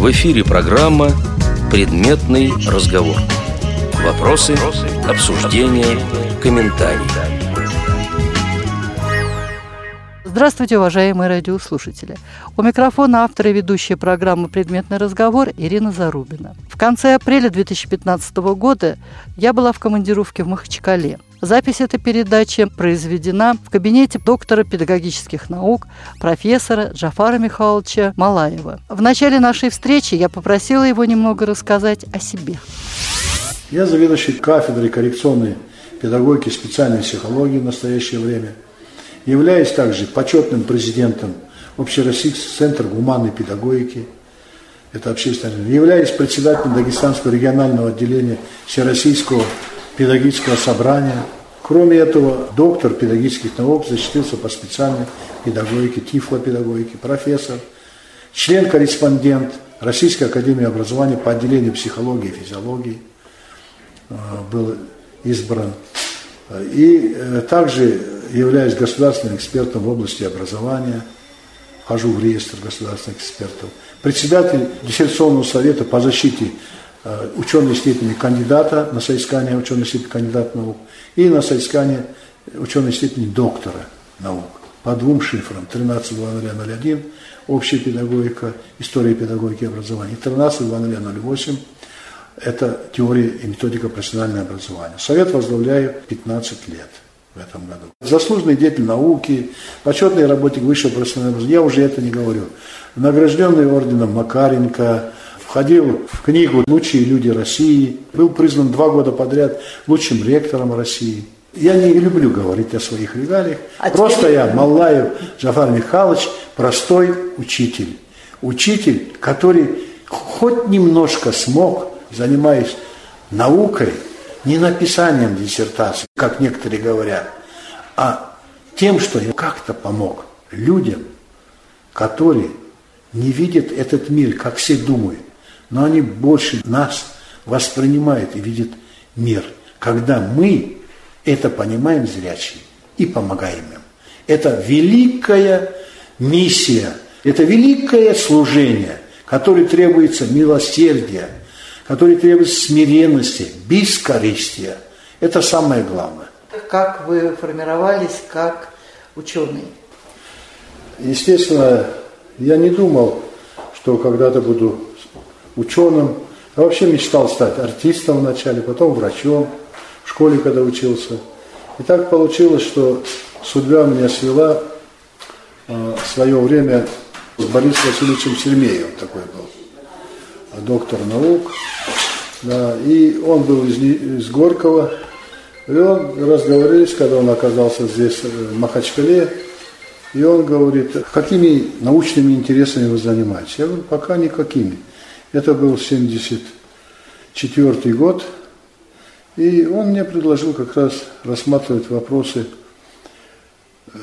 В эфире программа «Предметный разговор». Вопросы, обсуждения, комментарии. Здравствуйте, уважаемые радиослушатели. У микрофона автор и ведущая программы «Предметный разговор» Ирина Зарубина. В конце апреля 2015 года я была в командировке в Махачкале. Запись этой передачи произведена в кабинете доктора педагогических наук, профессора Джафара Михайловича Малаева. В начале нашей встречи я попросила его немного рассказать о себе. Я заведующий кафедрой коррекционной педагогики специальной психологии в настоящее время – Являюсь также почетным президентом Общероссийского центра гуманной педагогики. Это общественное. Являюсь председателем Дагестанского регионального отделения Всероссийского педагогического собрания. Кроме этого, доктор педагогических наук защитился по специальной педагогике, тифлопедагогике, профессор, член-корреспондент Российской академии образования по отделению психологии и физиологии э, был избран. И э, также являюсь государственным экспертом в области образования, вхожу в реестр государственных экспертов, председатель диссертационного совета по защите э, ученой степени кандидата на соискание ученой степени кандидата наук и на соискание ученой степени доктора наук по двум шифрам. 13.0001 общая педагогика, история педагогики и образования. и 13.0008 это теория и методика профессионального образования. Совет возглавляю 15 лет в этом году. Заслуженный деятель науки, почетный работник высшего профессионального образования, я уже это не говорю. Награжденный орденом Макаренко, входил в книгу «Лучшие люди России», был признан два года подряд лучшим ректором России. Я не люблю говорить о своих регалиях. А Просто теперь... я, Маллаев Джафар Михайлович, простой учитель. Учитель, который хоть немножко смог, занимаясь наукой, не написанием диссертации, как некоторые говорят, а тем, что я как-то помог людям, которые не видят этот мир, как все думают, но они больше нас воспринимают и видят мир, когда мы это понимаем зрячие и помогаем им. Это великая миссия, это великое служение, которое требуется милосердия, который требует смиренности, бескорыстия. Это самое главное. Как вы формировались как ученый? Естественно, я не думал, что когда-то буду ученым. Я вообще мечтал стать артистом вначале, потом врачом, в школе, когда учился. И так получилось, что судьба меня свела э, в свое время с Борисом Васильевичем Сермеевым, такой был доктор наук, да, и он был из, из Горького, и он разговорились, когда он оказался здесь, в Махачкале, и он говорит, какими научными интересами вы занимаетесь? Я говорю, пока никакими. Это был 74 год, и он мне предложил как раз рассматривать вопросы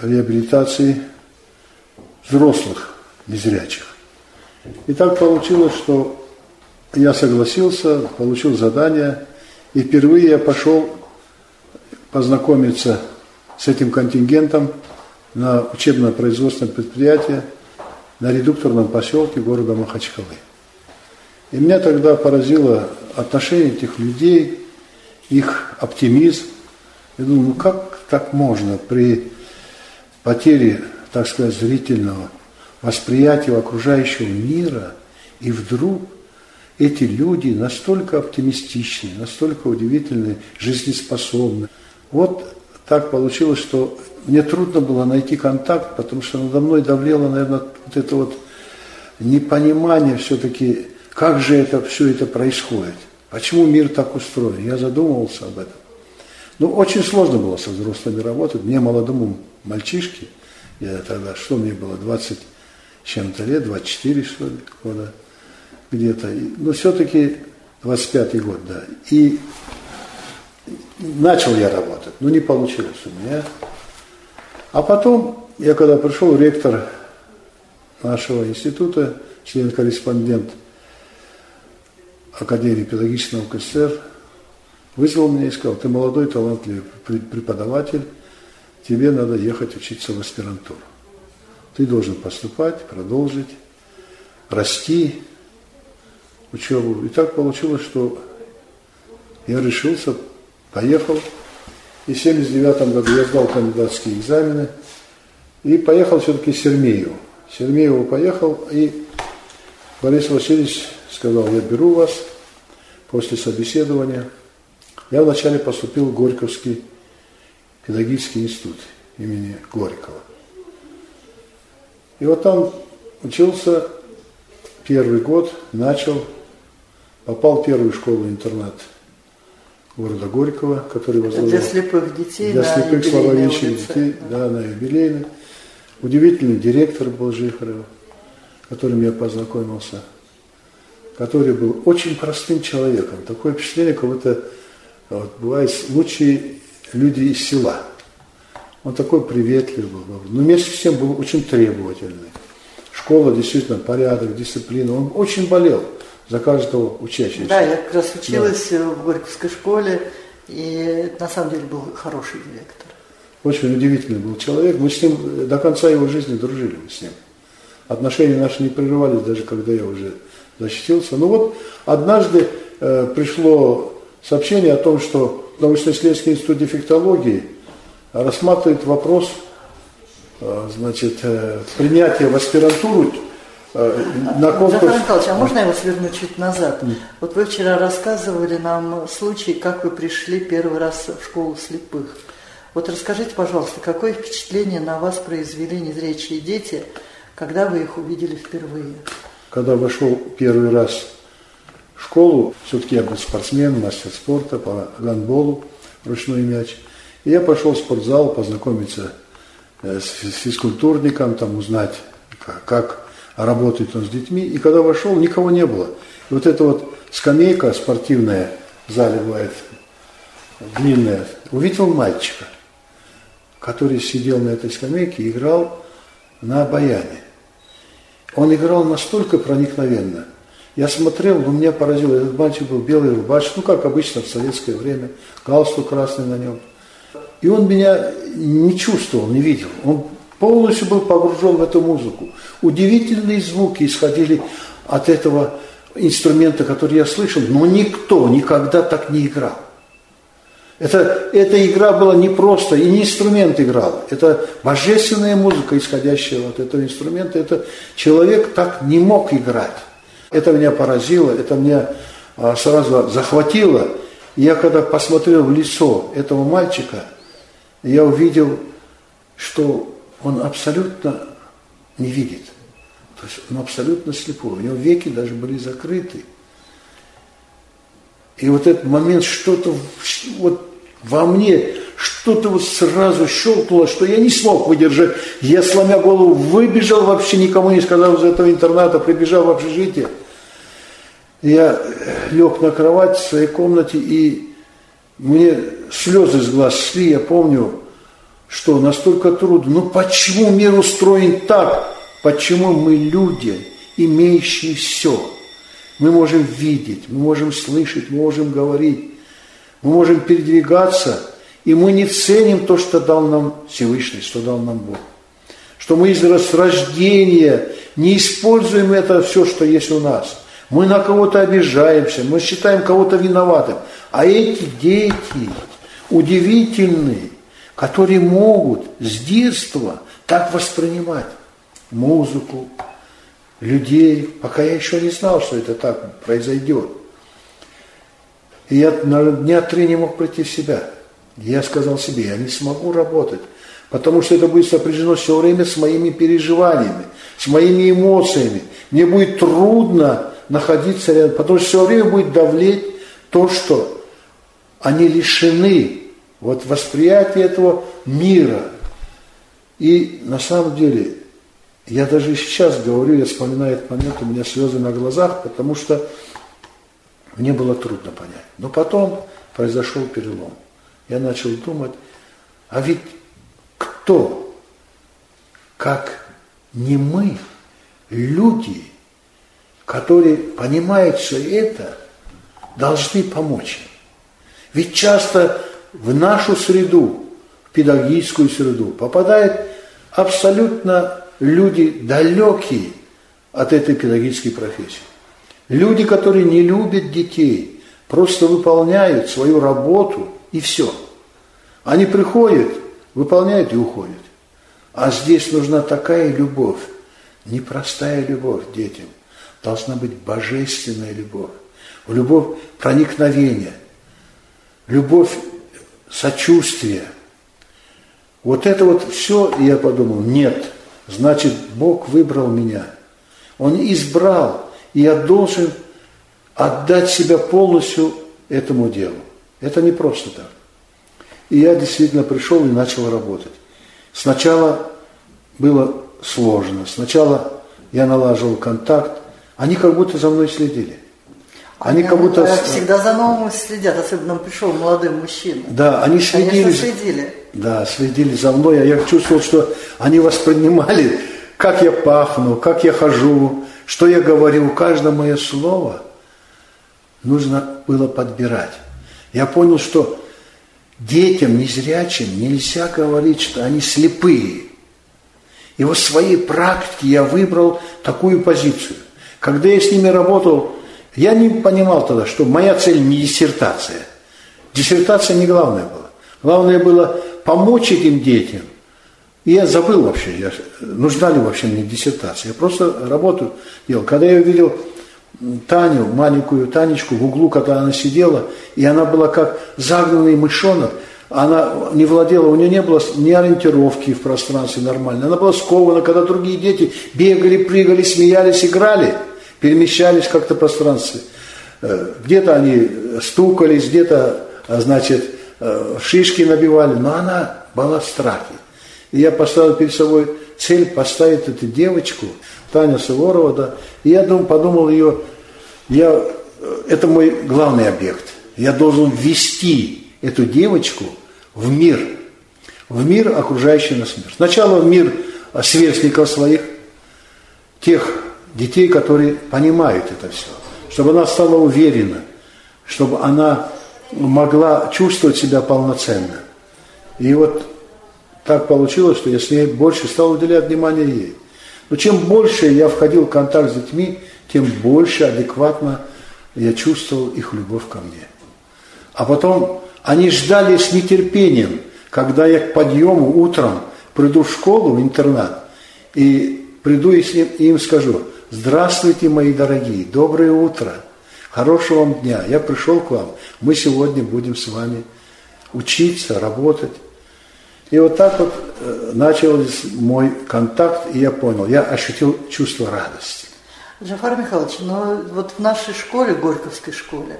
реабилитации взрослых незрячих. И так получилось, что я согласился, получил задание, и впервые я пошел познакомиться с этим контингентом на учебно-производственном предприятии на редукторном поселке города Махачкалы. И меня тогда поразило отношение этих людей, их оптимизм. Я думаю, ну как так можно при потере, так сказать, зрительного восприятия окружающего мира и вдруг эти люди настолько оптимистичны, настолько удивительны, жизнеспособны. Вот так получилось, что мне трудно было найти контакт, потому что надо мной давлело, наверное, вот это вот непонимание все-таки, как же это все это происходит, почему мир так устроен. Я задумывался об этом. Ну, очень сложно было со взрослыми работать. Мне, молодому мальчишке, я тогда, что мне было, 20 чем-то лет, 24, что ли, года, где-то, но все-таки 25-й год, да. И начал я работать, но не получилось у меня. А потом, я когда пришел, ректор нашего института, член-корреспондент Академии педагогического СССР, вызвал меня и сказал, ты молодой, талантливый преподаватель, тебе надо ехать учиться в аспирантуру. Ты должен поступать, продолжить, расти, учебу. И так получилось, что я решился, поехал. И в 79 году я сдал кандидатские экзамены. И поехал все-таки Сермееву. Сермееву поехал, и Борис Васильевич сказал, я беру вас после собеседования. Я вначале поступил в Горьковский педагогический институт имени Горького. И вот там учился первый год, начал, попал в первую школу-интернат города Горького, который возглавлял. Для слепых детей, Для слепых слабовидящих детей, да. на юбилейной. Удивительный директор был Жихарев, которым я познакомился, который был очень простым человеком. Такое впечатление, как будто вот, бывают лучшие люди из села. Он такой приветливый был, но вместе с тем был очень требовательный. Школа действительно, порядок, дисциплина. Он очень болел за каждого учащегося. Да, я как раз училась да. в Горьковской школе, и на самом деле был хороший директор. Очень удивительный был человек. Мы с ним до конца его жизни дружили мы с ним. Отношения наши не прерывались, даже когда я уже защитился. Но вот однажды э, пришло сообщение о том, что научно-исследовательский институт дефектологии рассматривает вопрос э, значит, э, принятия в аспирантуру э, на конкурс... Захар Михайлович, а можно я вас верну чуть назад? Вот вы вчера рассказывали нам случай, как вы пришли первый раз в школу слепых. Вот расскажите, пожалуйста, какое впечатление на вас произвели незрячие дети, когда вы их увидели впервые? Когда вошел первый раз в школу, все-таки я был спортсмен, мастер спорта по гандболу, ручной мяч. И я пошел в спортзал познакомиться э, с физкультурником, там узнать, как работает он с детьми. И когда вошел, никого не было. И вот эта вот скамейка спортивная в зале бывает, длинная, увидел мальчика – который сидел на этой скамейке и играл на баяне. Он играл настолько проникновенно. Я смотрел, но меня поразило. Этот мальчик был белый рубашка, ну, как обычно в советское время, галстук красный на нем. И он меня не чувствовал, не видел. Он полностью был погружен в эту музыку. Удивительные звуки исходили от этого инструмента, который я слышал, но никто никогда так не играл. Это, эта игра была не просто, и не инструмент играл. Это божественная музыка, исходящая от этого инструмента. Это человек так не мог играть. Это меня поразило, это меня а, сразу захватило. Я когда посмотрел в лицо этого мальчика, я увидел, что он абсолютно не видит. То есть он абсолютно слепой. У него веки даже были закрыты. И вот этот момент что-то вот во мне что-то вот сразу щелкнуло, что я не смог выдержать. Я, сломя голову, выбежал вообще, никому не сказал из этого интерната, прибежал в общежитие. Я лег на кровать в своей комнате, и мне слезы с глаз шли, я помню, что настолько трудно. Ну почему мир устроен так? Почему мы люди, имеющие все? Мы можем видеть, мы можем слышать, мы можем говорить. Мы можем передвигаться, и мы не ценим то, что дал нам Всевышний, что дал нам Бог. Что мы из рождения не используем это все, что есть у нас. Мы на кого-то обижаемся, мы считаем кого-то виноватым. А эти дети удивительные, которые могут с детства так воспринимать музыку, людей, пока я еще не знал, что это так произойдет. И я на дня три не мог прийти в себя. Я сказал себе, я не смогу работать, потому что это будет сопряжено все время с моими переживаниями, с моими эмоциями. Мне будет трудно находиться рядом, потому что все время будет давлеть то, что они лишены вот восприятия этого мира. И на самом деле, я даже сейчас говорю, я вспоминаю этот момент, у меня слезы на глазах, потому что мне было трудно понять. Но потом произошел перелом. Я начал думать, а ведь кто, как не мы, люди, которые понимают все это, должны помочь. Ведь часто в нашу среду, в педагогическую среду, попадают абсолютно люди далекие от этой педагогической профессии. Люди, которые не любят детей, просто выполняют свою работу и все. Они приходят, выполняют и уходят. А здесь нужна такая любовь, непростая любовь детям. Должна быть божественная любовь. Любовь проникновения, любовь сочувствия. Вот это вот все, я подумал, нет, значит, Бог выбрал меня. Он избрал, и я должен отдать себя полностью этому делу. Это не просто так. И я действительно пришел и начал работать. Сначала было сложно. Сначала я налаживал контакт. Они как будто за мной следили. Они, как будто... Всегда за новым следят, особенно пришел молодой мужчина. Да, они следили. Конечно, следили. Да, следили за мной. А я чувствовал, что они воспринимали, как я пахну, как я хожу, что я говорю. Каждое мое слово нужно было подбирать. Я понял, что детям незрячим нельзя говорить, что они слепые. И вот в своей практике я выбрал такую позицию. Когда я с ними работал, я не понимал тогда, что моя цель не диссертация. Диссертация не главное была. Главное было помочь этим детям. И я забыл вообще, я, нужна ли вообще мне диссертация. Я просто работу делал. Когда я увидел Таню, маленькую Танечку в углу, когда она сидела, и она была как загнанный мышонок, она не владела, у нее не было ни ориентировки в пространстве нормально. Она была скована, когда другие дети бегали, прыгали, смеялись, играли, перемещались как-то в пространстве. Э, где-то они стукались, где-то, э, значит, э, шишки набивали, но она была в страхе. И я поставил перед собой цель поставить эту девочку, Таня Суворова, да, и я думал, подумал ее, я, это мой главный объект. Я должен ввести эту девочку в мир, в мир, окружающий нас мир. Сначала в мир сверстников своих, тех детей, которые понимают это все, чтобы она стала уверена, чтобы она могла чувствовать себя полноценно. И вот так получилось, что я с ней больше стал уделять внимание ей. Но чем больше я входил в контакт с детьми, тем больше адекватно я чувствовал их любовь ко мне. А потом они ждали с нетерпением, когда я к подъему утром приду в школу, в интернат, и приду и, и им скажу, здравствуйте, мои дорогие, доброе утро, хорошего вам дня, я пришел к вам, мы сегодня будем с вами учиться, работать. И вот так вот э, начался мой контакт, и я понял, я ощутил чувство радости. Джафар Михайлович, ну вот в нашей школе, Горьковской школе,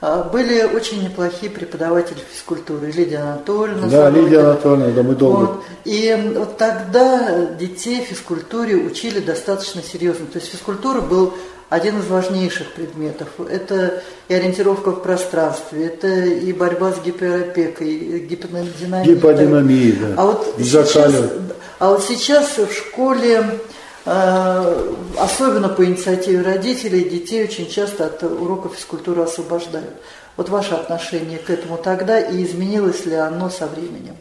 были очень неплохие преподаватели физкультуры. Лидия Анатольевна. Да, Лидия Анатольевна, да, мы долго. Вот. И вот тогда детей физкультуре учили достаточно серьезно. То есть физкультура был один из важнейших предметов. Это и ориентировка в пространстве, это и борьба с гиперопекой, гиподинамией. Гиподинамией, да. А вот, сейчас, а вот сейчас в школе особенно по инициативе родителей, детей очень часто от уроков физкультуры освобождают. Вот ваше отношение к этому тогда и изменилось ли оно со временем?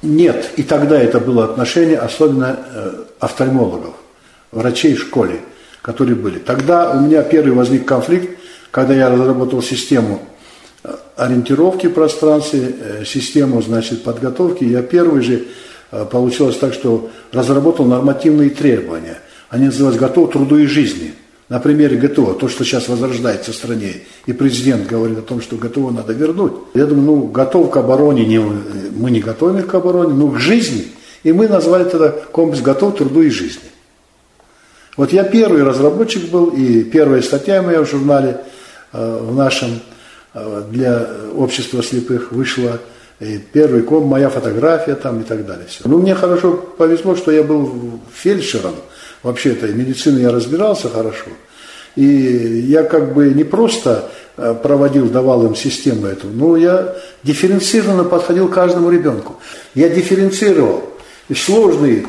Нет, и тогда это было отношение, особенно э, офтальмологов, врачей в школе, которые были. Тогда у меня первый возник конфликт, когда я разработал систему э, ориентировки в пространстве, систему, значит, подготовки. Я первый же Э, получилось так, что разработал нормативные требования. Они называются «Готов труду и жизни». На примере ГТО, то, что сейчас возрождается в стране, и президент говорит о том, что ГТО надо вернуть. Я думаю, ну, готов к обороне, не, мы не готовы к обороне, но к жизни. И мы назвали тогда комплекс «Готов труду и жизни». Вот я первый разработчик был, и первая статья моя в журнале э, в нашем э, для общества слепых вышла – и первый ком, моя фотография там и так далее. Все. Ну, мне хорошо повезло, что я был фельдшером. Вообще-то, медицины я разбирался хорошо. И я как бы не просто э, проводил, давал им систему эту, но я дифференцированно подходил к каждому ребенку. Я дифференцировал и сложные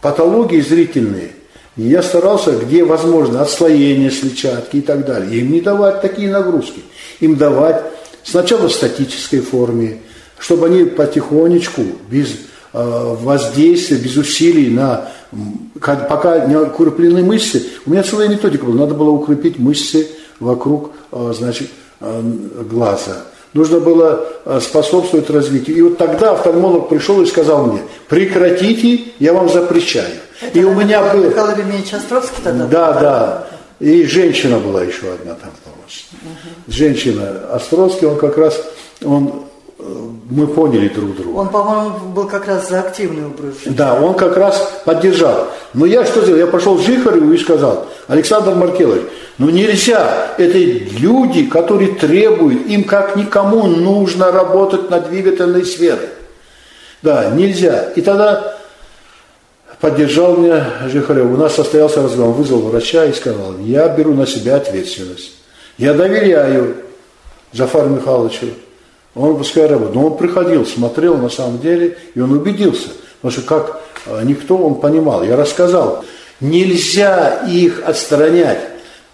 патологии зрительные. Я старался, где возможно, отслоение слетчатки и так далее. Им не давать такие нагрузки. Им давать сначала в статической форме, чтобы они потихонечку, без э, воздействия, без усилий на пока не укреплены мышцы. У меня целая методика была, надо было укрепить мышцы вокруг, э, значит, э, глаза. Нужно было способствовать развитию. И вот тогда офтальмолог пришел и сказал мне, прекратите, я вам запрещаю. Это, и у меня был... Михаил Ильич Островский тогда? Да, был, да. И женщина была еще одна там, по-моему. Угу. Женщина Островский, он как раз, он мы поняли друг друга. Он, по-моему, был как раз за активный образ жизни. Да, он как раз поддержал. Но я что сделал? Я пошел к Жихареву и сказал, Александр Маркелович, ну нельзя, это люди, которые требуют, им как никому нужно работать на двигательной сфере. Да, нельзя. И тогда поддержал меня Жихарев. У нас состоялся разговор, он вызвал врача и сказал, я беру на себя ответственность. Я доверяю Зафару Михайловичу он пускай работает. Но он приходил, смотрел на самом деле, и он убедился. Потому что как а, никто, он понимал. Я рассказал, нельзя их отстранять,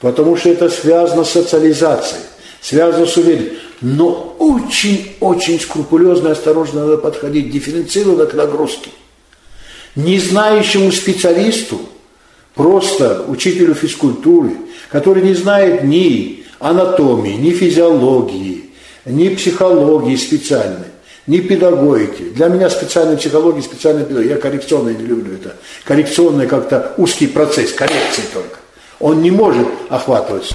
потому что это связано с социализацией, связано с уверенностью. Но очень-очень скрупулезно и осторожно надо подходить, дифференцированно к нагрузке. Не знающему специалисту, просто учителю физкультуры, который не знает ни анатомии, ни физиологии, ни психологии специальной, ни педагогики. Для меня специальная психология, специальная педагогика. Я коррекционная не люблю это. Коррекционный как-то узкий процесс, коррекции только. Он не может охватывать.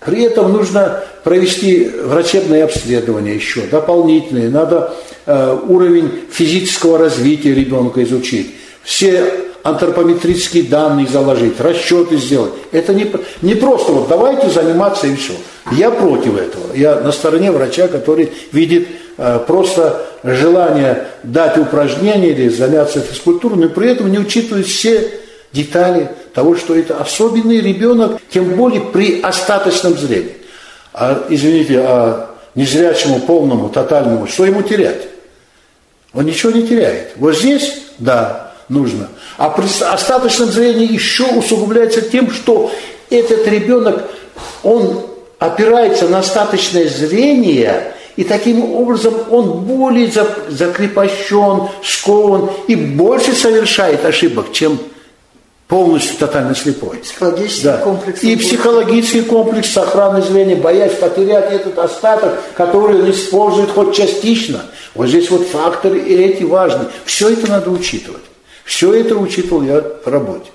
При этом нужно провести врачебное обследование еще, дополнительные. Надо э, уровень физического развития ребенка изучить. Все антропометрические данные заложить, расчеты сделать. Это не, не просто вот давайте заниматься и все. Я против этого. Я на стороне врача, который видит э, просто желание дать упражнение или заняться физкультурой, но при этом не учитывает все детали того, что это особенный ребенок, тем более при остаточном зрении. А, извините, а незрячему, полному, тотальному, что ему терять? Он ничего не теряет. Вот здесь, да, нужно. А при остаточном зрении еще усугубляется тем, что этот ребенок, он опирается на остаточное зрение, и таким образом он более закрепощен, скован и больше совершает ошибок, чем полностью тотально слепой. Психологический да. комплекс. И психологический комплекс сохраны зрения, боясь потерять этот остаток, который он использует хоть частично. Вот здесь вот факторы эти важны. Все это надо учитывать. Все это учитывал я в работе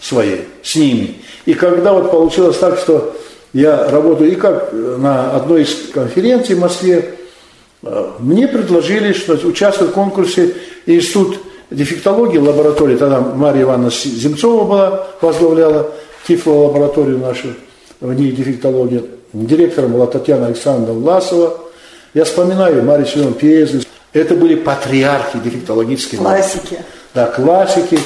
своей, с ними. И когда вот получилось так, что я работаю, и как на одной из конференций в Москве, э, мне предложили, что участвовать в конкурсе Институт дефектологии лаборатории, тогда Мария Ивановна Земцова была, возглавляла тифлолабораторию нашу в ней дефектологии. Директором была Татьяна Александровна Власова. Я вспоминаю Марию Семеновну Пьезу. Это были патриархи дефектологической Классики да, классики.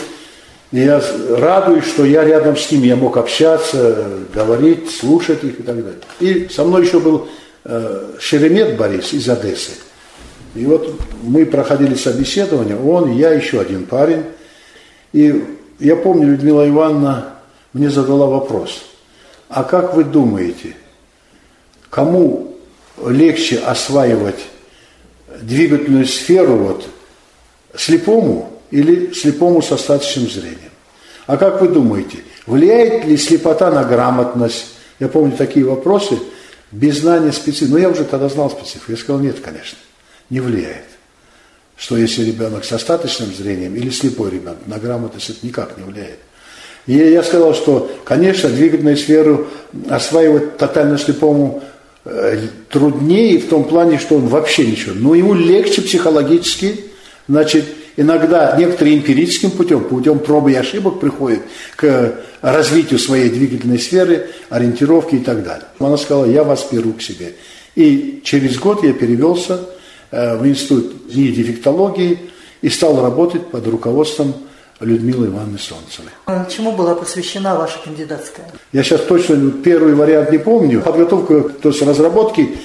И я радуюсь, что я рядом с ними, я мог общаться, говорить, слушать их и так далее. И со мной еще был э, Шеремет Борис из Одессы. И вот мы проходили собеседование, он, я, еще один парень. И я помню, Людмила Ивановна мне задала вопрос. А как вы думаете, кому легче осваивать двигательную сферу вот слепому или слепому с остаточным зрением. А как вы думаете, влияет ли слепота на грамотность? Я помню такие вопросы, без знания специфики. Но я уже тогда знал специфику. Я сказал, нет, конечно, не влияет. Что если ребенок с остаточным зрением или слепой ребенок, на грамотность это никак не влияет. И я сказал, что, конечно, двигательную сферу осваивать тотально слепому э, труднее в том плане, что он вообще ничего. Но ему легче психологически, значит, иногда некоторые эмпирическим путем, путем пробы и ошибок приходят к развитию своей двигательной сферы, ориентировки и так далее. Она сказала, я вас беру к себе. И через год я перевелся э, в институт дефектологии и стал работать под руководством Людмилы Ивановны Солнцевой. А чему была посвящена ваша кандидатская? Я сейчас точно первый вариант не помню. Подготовка, то есть разработки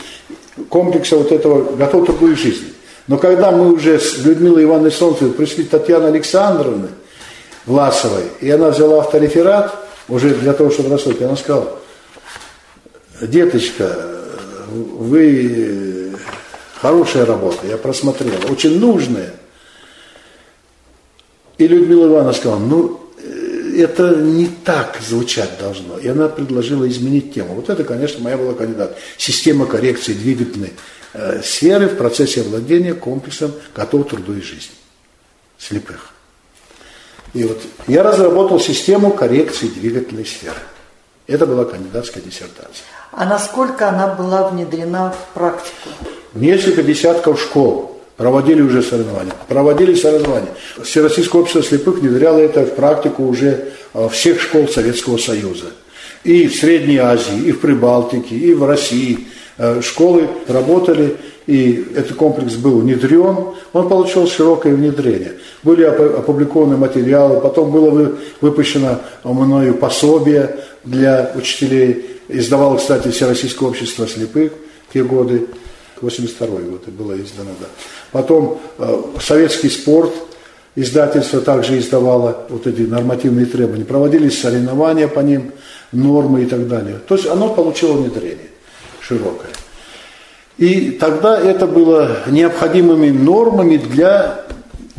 комплекса вот этого «Готов другой жизни». Но когда мы уже с Людмилой Ивановной Солнцевой пришли к Татьяне Александровне Власовой, и она взяла автореферат, уже для того, чтобы рассказать, она сказала, деточка, вы хорошая работа, я просмотрела, очень нужная. И Людмила Ивановна сказала, ну, это не так звучать должно. И она предложила изменить тему. Вот это, конечно, моя была кандидат. Система коррекции двигательной э, сферы в процессе овладения комплексом готов труду и жизни слепых. И вот я разработал систему коррекции двигательной сферы. Это была кандидатская диссертация. А насколько она была внедрена в практику? Несколько десятков школ проводили уже соревнования. Проводили соревнования. Всероссийское общество слепых внедряло это в практику уже э, всех школ Советского Союза. И в Средней Азии, и в Прибалтике, и в России. Э, школы работали, и этот комплекс был внедрен, он получил широкое внедрение. Были опубликованы материалы, потом было выпущено мною пособие для учителей. Издавало, кстати, Всероссийское общество слепых в те годы. 82 год было издано, да. Потом э, советский спорт, издательство также издавало вот эти нормативные требования. Проводились соревнования по ним, нормы и так далее. То есть оно получило внедрение широкое. И тогда это было необходимыми нормами для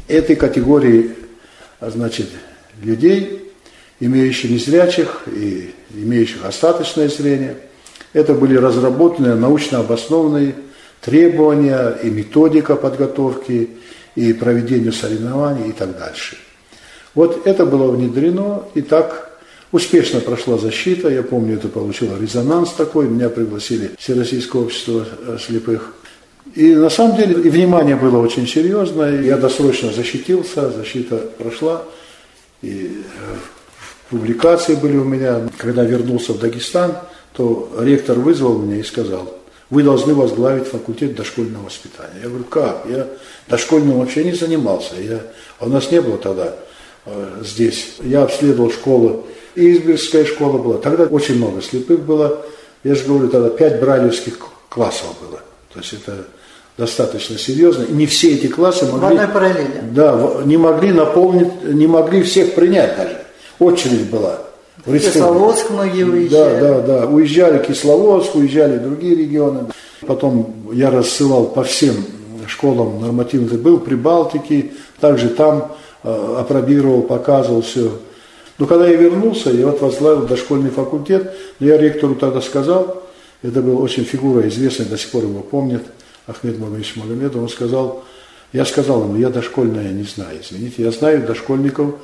этой категории значит, людей, имеющих незрячих и имеющих остаточное зрение. Это были разработанные научно обоснованные требования и методика подготовки, и проведению соревнований и так дальше. Вот это было внедрено, и так успешно прошла защита. Я помню, это получило резонанс такой. Меня пригласили в Всероссийское общество э, слепых. И на самом деле внимание было очень серьезное. Я досрочно защитился, защита прошла. И э, публикации были у меня. Когда вернулся в Дагестан, то ректор вызвал меня и сказал, вы должны возглавить факультет дошкольного воспитания. Я говорю, как? Я дошкольным вообще не занимался. Я, а у нас не было тогда э, здесь. Я обследовал школы. Избирская школа была. Тогда очень много слепых было. Я же говорю, тогда пять брайлевских классов было. То есть это достаточно серьезно. И не все эти классы могли... В. Да, не могли наполнить, не могли всех принять даже. Очередь была. В Кисловодск многие уезжали. Да, да, да. Уезжали Кисловодск, уезжали другие регионы. Потом я рассылал по всем школам нормативных. Был при Балтике, также там э, опробировал, показывал все. Но когда я вернулся, я вот возглавил дошкольный факультет, я ректору тогда сказал, это был очень фигура известная, до сих пор его помнят, Ахмед Мамович Магомедов, он сказал, я сказал ему, я дошкольная не знаю, извините, я знаю дошкольников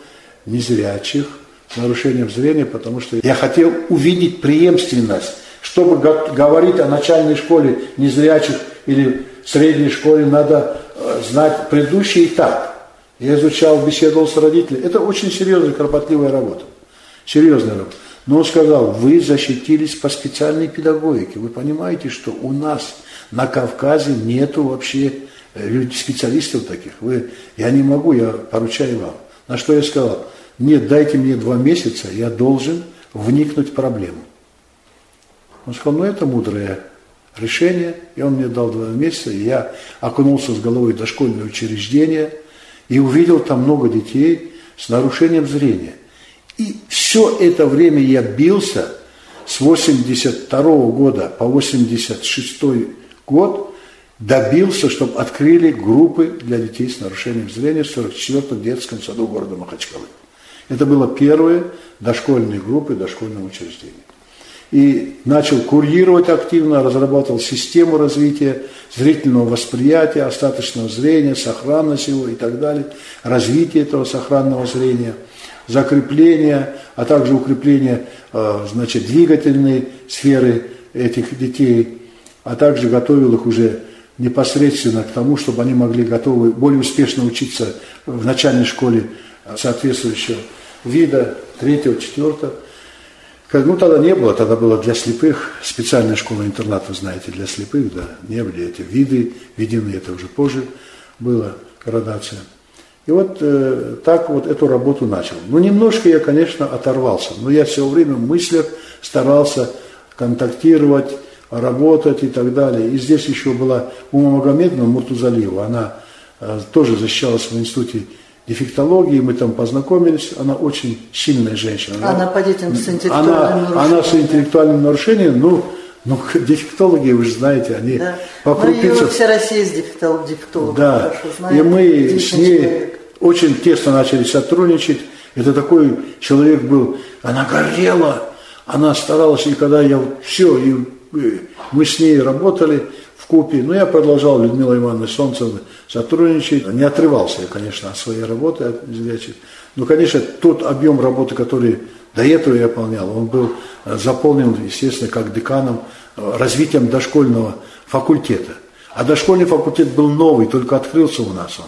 незрячих, с нарушением зрения, потому что я хотел увидеть преемственность. Чтобы говорить о начальной школе незрячих или средней школе, надо э, знать предыдущий этап. Я изучал, беседовал с родителями. Это очень серьезная, кропотливая работа. Серьезная работа. Но он сказал, вы защитились по специальной педагогике. Вы понимаете, что у нас на Кавказе нету вообще э, специалистов таких. Вы, я не могу, я поручаю вам. На что я сказал, нет, дайте мне два месяца, я должен вникнуть в проблему. Он сказал, ну это мудрое решение, и он мне дал два месяца, и я окунулся с головой в дошкольное учреждение и увидел там много детей с нарушением зрения. И все это время я бился с 82 года по 86 год, добился, чтобы открыли группы для детей с нарушением зрения в 44-м детском саду города Махачкалы. Это было первые дошкольные группы дошкольного учреждения. И начал курировать активно, разрабатывал систему развития зрительного восприятия, остаточного зрения, сохранность его и так далее, развитие этого сохранного зрения, закрепление, а также укрепление э, значит, двигательной сферы этих детей, а также готовил их уже непосредственно к тому, чтобы они могли готовы более успешно учиться в начальной школе соответствующего вида, третьего, четвертого. Ну, тогда не было, тогда было для слепых, специальная школа-интернат, вы знаете, для слепых, да, не были эти виды введены, это уже позже было, градация. И вот э, так вот эту работу начал. Ну, немножко я, конечно, оторвался, но я все время в мыслях старался контактировать, работать и так далее. И здесь еще была Ума Магомедовна Муртузалиева, она э, тоже защищалась в институте дефектологии, мы там познакомились, она очень сильная женщина. Она, она по детям с интеллектуальным она, нарушением. Она с интеллектуальным нарушением, ну, ну, дефектологи, вы же знаете, они да. по крупицам... Ну, вся Россия с дефектологом да. хорошо знает. И мы с ней человек. очень тесно начали сотрудничать. Это такой человек был, она горела, она старалась, и когда я все, и э, мы с ней работали в купе, но я продолжал Людмила Ивановна Солнцева сотрудничать, не отрывался я, конечно, от своей работы, от зрячих. Но, конечно, тот объем работы, который до этого я выполнял, он был э, заполнен, естественно, как деканом, э, развитием дошкольного факультета. А дошкольный факультет был новый, только открылся у нас он.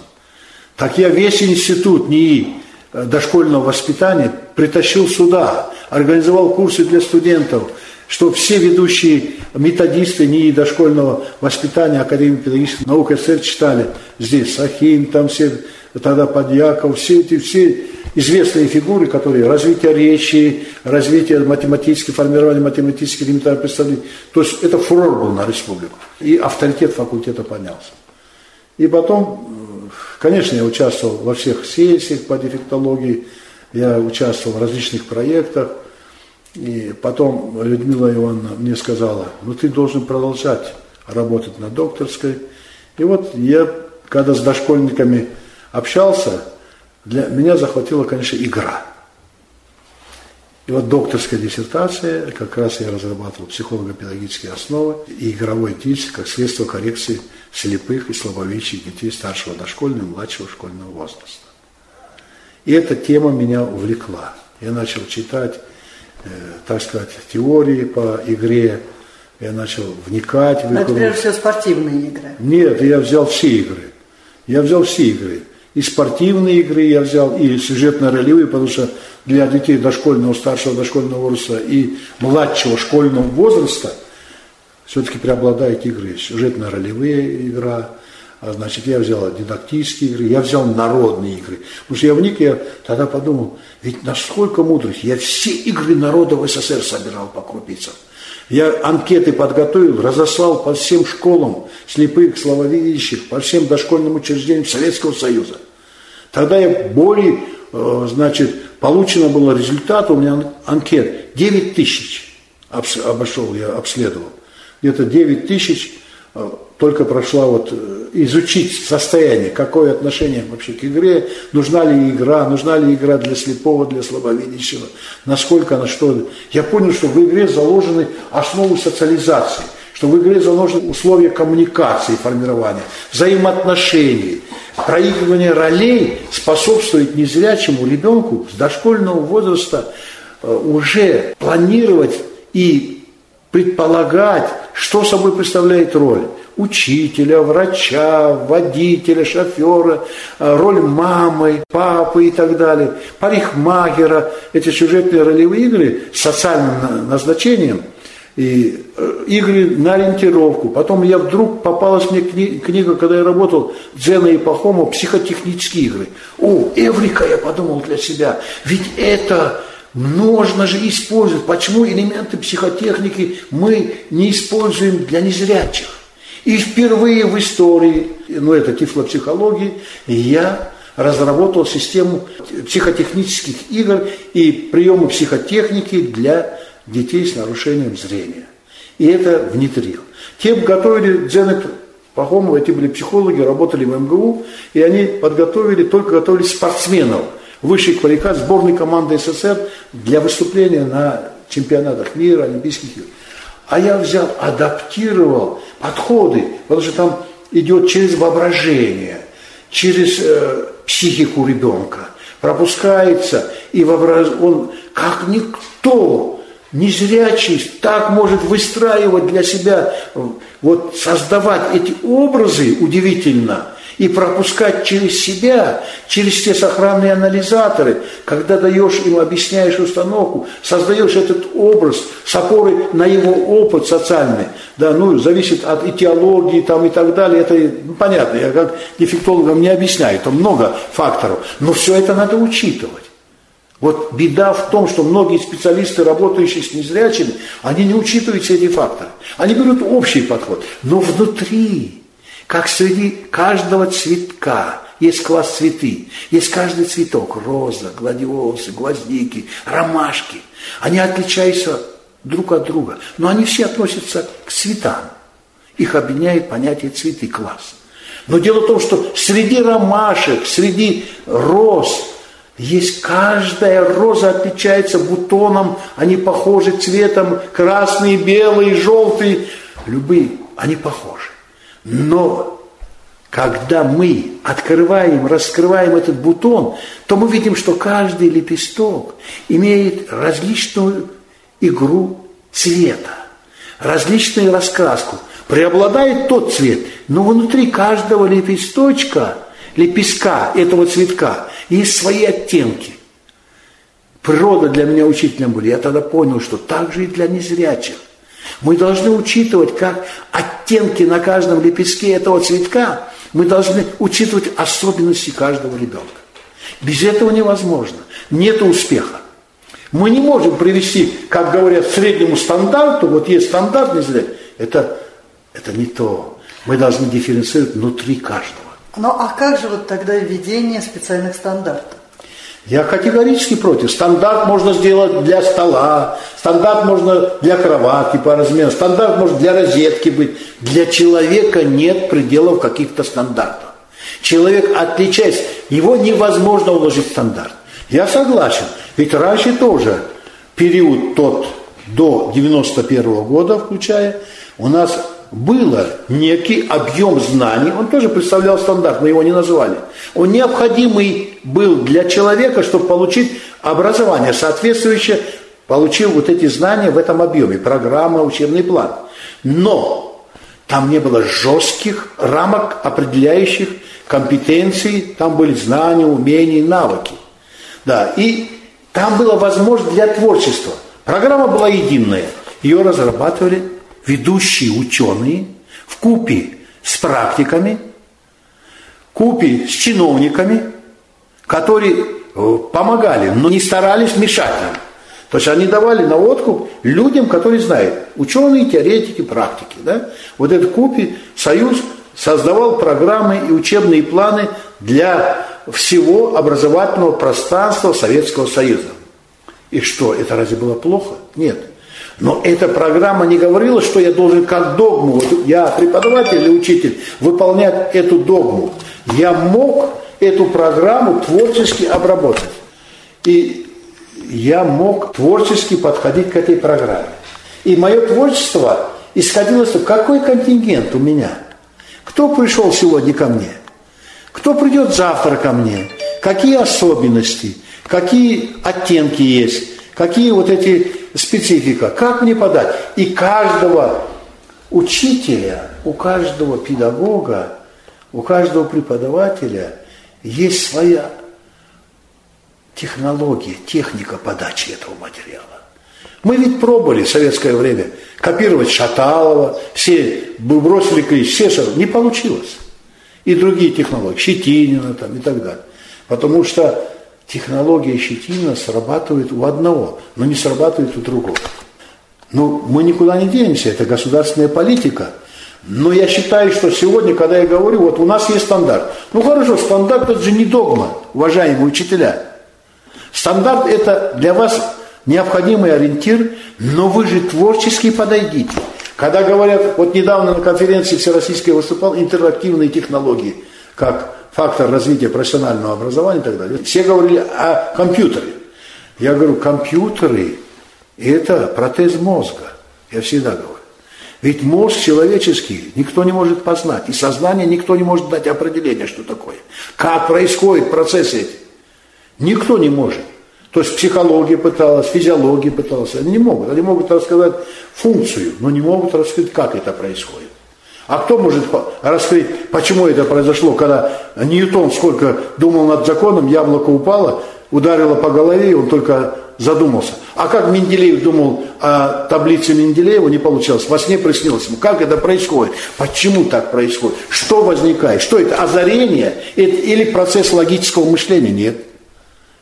Так я весь институт НИИ э, дошкольного воспитания притащил сюда, организовал курсы для студентов, чтобы все ведущие методисты НИИ дошкольного воспитания Академии педагогических наук СССР читали здесь. Сахим, там все, тогда Подьяков, все эти, все известные фигуры, которые развитие речи, развитие математического, формирование математических элементарных представлений. То есть это фурор был на республику. И авторитет факультета поднялся. И потом, конечно, я участвовал во всех сессиях по дефектологии, я участвовал в различных проектах. И потом Людмила Ивановна мне сказала, ну ты должен продолжать работать на докторской. И вот я, когда с дошкольниками общался, для меня захватила, конечно, игра. И вот докторская диссертация, как раз я разрабатывал психолого-педагогические основы и игровой деятельность как средство коррекции слепых и слабовидящих детей старшего дошкольного и младшего школьного возраста. И эта тема меня увлекла. Я начал читать, так сказать, теории по игре, я начал вникать в игру. Это прежде всего спортивные игры. Нет, я взял все игры. Я взял все игры и спортивные игры я взял, и сюжетно-ролевые, потому что для детей дошкольного, старшего дошкольного возраста и младшего школьного возраста все-таки преобладают игры. Сюжетно-ролевые игра, значит, я взял дидактические игры, я взял народные игры. Потому что я вник, я тогда подумал, ведь насколько мудрых, я все игры народа в СССР собирал по крупицам. Я анкеты подготовил, разослал по всем школам слепых, слабовидящих, по всем дошкольным учреждениям Советского Союза. Тогда я более, э, значит, получено было результат, у меня анкет 9 тысяч обошел, я обследовал. Где-то 9 тысяч э, только прошла вот э, изучить состояние, какое отношение вообще к игре, нужна ли игра, нужна ли игра для слепого, для слабовидящего, насколько она что. Я понял, что в игре заложены основы социализации, что в игре заложены условия коммуникации, формирования, взаимоотношений, проигрывание ролей способствует незрячему ребенку с дошкольного возраста э, уже планировать и предполагать, что собой представляет роль учителя, врача, водителя, шофера, э, роль мамы, папы и так далее, парикмахера. Эти сюжетные ролевые игры с социальным назначением – и э, игры на ориентировку. Потом я вдруг попалась мне кни- книга, когда я работал, Дзена и Пахома, психотехнические игры. О, Эврика, я подумал для себя, ведь это можно же использовать. Почему элементы психотехники мы не используем для незрячих? И впервые в истории, ну это тифлопсихологии, я разработал систему психотехнических игр и приемы психотехники для детей с нарушением зрения. И это внедрил. Тем готовили Дзенек Пахомова, эти были психологи, работали в МГУ, и они подготовили, только готовили спортсменов высшей квалификации сборной команды СССР для выступления на чемпионатах мира, Олимпийских игр. А я взял, адаптировал подходы, потому что там идет через воображение, через э, психику ребенка, пропускается, и воображ... он как никто Незрячий так может выстраивать для себя, вот создавать эти образы удивительно и пропускать через себя, через те сохранные анализаторы, когда даешь им, объясняешь установку, создаешь этот образ с опорой на его опыт социальный, да, ну, зависит от этиологии там и так далее, это ну, понятно, я как дефектологам не объясняю, там много факторов, но все это надо учитывать. Вот беда в том, что многие специалисты, работающие с незрячими, они не учитывают все эти факторы. Они берут общий подход. Но внутри, как среди каждого цветка, есть класс цветы, есть каждый цветок, роза, гладиолусы, гвоздики, ромашки. Они отличаются друг от друга, но они все относятся к цветам. Их объединяет понятие цветы, класс. Но дело в том, что среди ромашек, среди роз, Есть каждая роза отличается бутоном, они похожи цветом, красный, белый, желтый, любые, они похожи. Но когда мы открываем, раскрываем этот бутон, то мы видим, что каждый лепесток имеет различную игру цвета, различную раскраску. Преобладает тот цвет, но внутри каждого лепесточка, лепестка этого цветка есть свои оттенки. Природа для меня учителем были. Я тогда понял, что так же и для незрячих. Мы должны учитывать, как оттенки на каждом лепестке этого цветка мы должны учитывать особенности каждого ребенка. Без этого невозможно. Нет успеха. Мы не можем привести, как говорят, среднему стандарту, вот есть стандартный взгляд, это, это не то. Мы должны дифференцировать внутри каждого. Ну а как же вот тогда введение специальных стандартов? Я категорически против. Стандарт можно сделать для стола, стандарт можно для кровати по размеру, стандарт может для розетки быть. Для человека нет пределов каких-то стандартов. Человек отличается, его невозможно уложить в стандарт. Я согласен, ведь раньше тоже период тот до 91 -го года включая, у нас было некий объем знаний, он тоже представлял стандарт, мы его не называли. Он необходимый был для человека, чтобы получить образование, соответствующее, получил вот эти знания в этом объеме, программа, учебный план. Но там не было жестких рамок, определяющих компетенции, там были знания, умения, навыки. Да, и там была возможность для творчества. Программа была единая, ее разрабатывали ведущие ученые в купе с практиками, купе с чиновниками, которые э, помогали, но не старались мешать им. То есть они давали на откуп людям, которые знают, ученые, теоретики, практики. Да? Вот этот купе союз создавал программы и учебные планы для всего образовательного пространства Советского Союза. И что, это разве было плохо? Нет. Но эта программа не говорила, что я должен как догму, вот я преподаватель или учитель, выполнять эту догму. Я мог эту программу творчески обработать. И я мог творчески подходить к этой программе. И мое творчество исходило из того, какой контингент у меня. Кто пришел сегодня ко мне? Кто придет завтра ко мне? Какие особенности? Какие оттенки есть? Какие вот эти специфика, как мне подать. И каждого учителя, у каждого педагога, у каждого преподавателя есть своя технология, техника подачи этого материала. Мы ведь пробовали в советское время копировать Шаталова, все бросили все не получилось. И другие технологии, Щетинина там и так далее. Потому что технология щетина срабатывает у одного, но не срабатывает у другого. Ну, мы никуда не денемся, это государственная политика. Но я считаю, что сегодня, когда я говорю, вот у нас есть стандарт. Ну хорошо, стандарт это же не догма, уважаемые учителя. Стандарт это для вас необходимый ориентир, но вы же творчески подойдите. Когда говорят, вот недавно на конференции всероссийской выступал интерактивные технологии, как фактор развития профессионального образования и так далее. Все говорили о компьютере. Я говорю, компьютеры – это протез мозга. Я всегда говорю. Ведь мозг человеческий никто не может познать, и сознание никто не может дать определение, что такое. Как происходят процессы эти. Никто не может. То есть психология пыталась, физиология пыталась. Они не могут. Они могут рассказать функцию, но не могут рассказать, как это происходит. А кто может раскрыть, почему это произошло, когда Ньютон сколько думал над законом, яблоко упало, ударило по голове, и он только задумался. А как Менделеев думал о таблице Менделеева, не получалось. Во сне приснилось ему. Как это происходит? Почему так происходит? Что возникает? Что это? Озарение или процесс логического мышления? Нет.